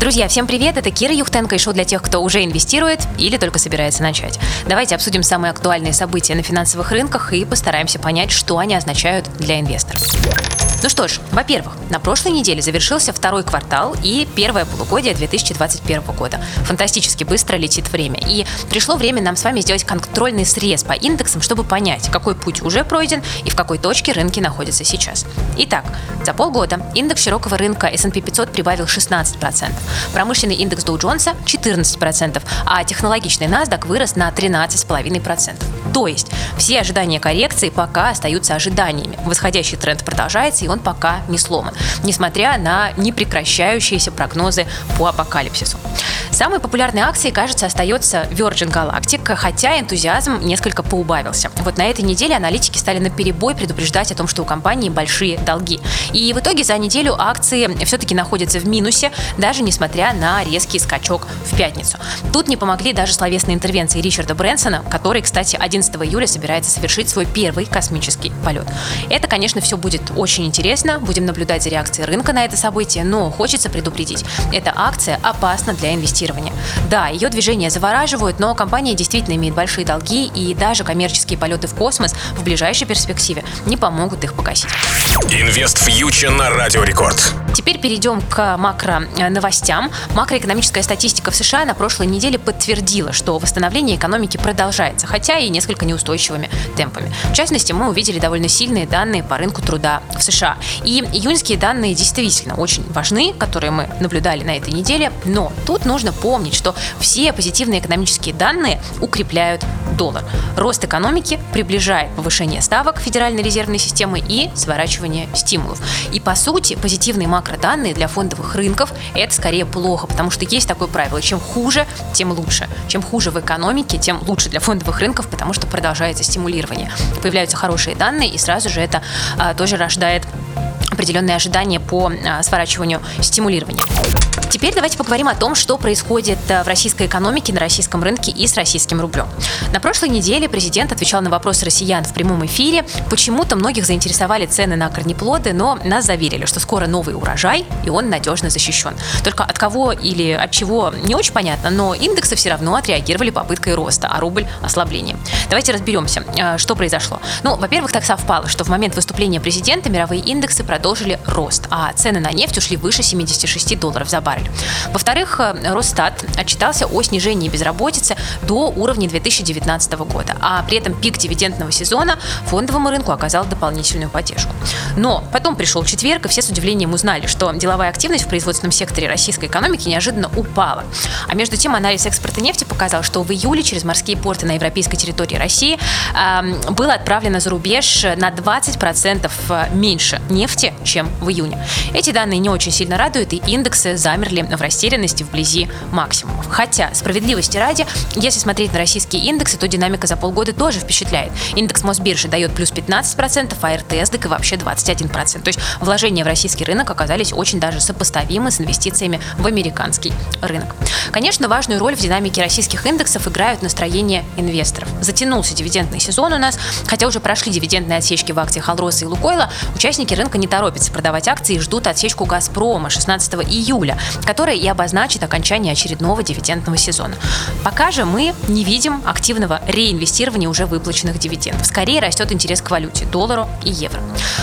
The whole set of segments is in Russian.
Друзья, всем привет! Это Кира Юхтенко и шоу для тех, кто уже инвестирует или только собирается начать. Давайте обсудим самые актуальные события на финансовых рынках и постараемся понять, что они означают для инвесторов. Ну что ж, во-первых, на прошлой неделе завершился второй квартал и первое полугодие 2021 года. Фантастически быстро летит время. И пришло время нам с вами сделать контрольный срез по индексам, чтобы понять, какой путь уже пройден и в какой точке рынки находятся сейчас. Итак, за полгода индекс широкого рынка S&P 500 прибавил 16%, промышленный индекс Dow Jones 14%, а технологичный NASDAQ вырос на 13,5%. То есть все ожидания коррекции пока остаются ожиданиями. Восходящий тренд продолжается, и он пока не сломан, несмотря на непрекращающиеся прогнозы по апокалипсису. Самой популярной акцией, кажется, остается Virgin Galactic, хотя энтузиазм несколько поубавился. Вот на этой неделе аналитики стали на перебой предупреждать о том, что у компании большие долги. И в итоге за неделю акции все-таки находятся в минусе, даже несмотря на резкий скачок в пятницу. Тут не помогли даже словесные интервенции Ричарда Брэнсона, который, кстати, 11 июля собирается совершить свой первый космический полет. Это, конечно, все будет очень интересно, будем наблюдать за реакцией рынка на это событие, но хочется предупредить, эта акция опасна для инвестиций инвестирования. Да, ее движения завораживают, но компания действительно имеет большие долги, и даже коммерческие полеты в космос в ближайшей перспективе не помогут их погасить. Инвест фьючер на Радио Рекорд. Теперь перейдем к макро новостям. Макроэкономическая статистика в США на прошлой неделе подтвердила, что восстановление экономики продолжается, хотя и несколько неустойчивыми темпами. В частности, мы увидели довольно сильные данные по рынку труда в США. И июньские данные действительно очень важны, которые мы наблюдали на этой неделе, но тут нужно помнить, что все позитивные экономические данные укрепляют доллар. Рост экономики приближает повышение ставок Федеральной резервной системы и сворачивание стимулов. И по сути позитивные макроданные для фондовых рынков это скорее плохо, потому что есть такое правило, чем хуже, тем лучше. Чем хуже в экономике, тем лучше для фондовых рынков, потому что продолжается стимулирование. Появляются хорошие данные, и сразу же это а, тоже рождает определенные ожидания по а, сворачиванию стимулирования. Теперь давайте поговорим о том, что происходит э, в российской экономике, на российском рынке и с российским рублем. На прошлой неделе президент отвечал на вопросы россиян в прямом эфире. Почему-то многих заинтересовали цены на корнеплоды, но нас заверили, что скоро новый урожай, и он надежно защищен. Только от кого или от чего не очень понятно, но индексы все равно отреагировали попыткой роста, а рубль – ослаблением. Давайте разберемся, э, что произошло. Ну, во-первых, так совпало, что в момент выступления президента мировые индексы продолжили рост, а цены на нефть ушли выше 76 долларов за баррель баррель. Во-вторых, э, Росстат отчитался о снижении безработицы до уровня 2019 года, а при этом пик дивидендного сезона фондовому рынку оказал дополнительную поддержку. Но потом пришел четверг, и все с удивлением узнали, что деловая активность в производственном секторе российской экономики неожиданно упала. А между тем анализ экспорта нефти показал, что в июле через морские порты на европейской территории России э, было отправлено за рубеж на 20% меньше нефти, чем в июне. Эти данные не очень сильно радуют, и индексы замерли замерли в растерянности вблизи максимумов. Хотя, справедливости ради, если смотреть на российские индексы, то динамика за полгода тоже впечатляет. Индекс Мосбиржи дает плюс 15%, а РТС и вообще 21%. То есть вложения в российский рынок оказались очень даже сопоставимы с инвестициями в американский рынок. Конечно, важную роль в динамике российских индексов играют настроения инвесторов. Затянулся дивидендный сезон у нас, хотя уже прошли дивидендные отсечки в акциях Алроса и Лукойла, участники рынка не торопятся продавать акции и ждут отсечку Газпрома 16 июля, которая и обозначит окончание очередного дивидендного сезона. Пока же мы не видим активного реинвестирования уже выплаченных дивидендов. Скорее растет интерес к валюте, доллару и евро.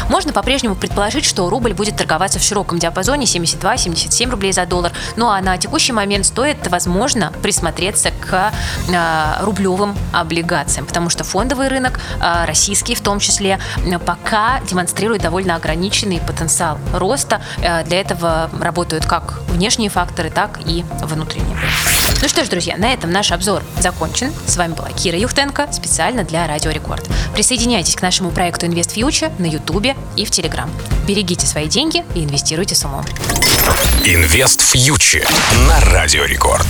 Можно по-прежнему предположить, что рубль будет торговаться в широком диапазоне 72-77 рублей за доллар, ну а на текущий момент стоит, возможно, присмотреться к э, рублевым облигациям, потому что фондовый рынок, э, российский в том числе, пока демонстрирует довольно ограниченный потенциал роста. Э, для этого работают как внешние факторы, так и внутренние. Ну что ж, друзья, на этом наш обзор закончен. С вами была Кира Юхтенко, специально для Радио Рекорд. Присоединяйтесь к нашему проекту Invest Future на Ютубе и в Телеграм. Берегите свои деньги и инвестируйте с умом. Инвест Future на Радио Рекорд.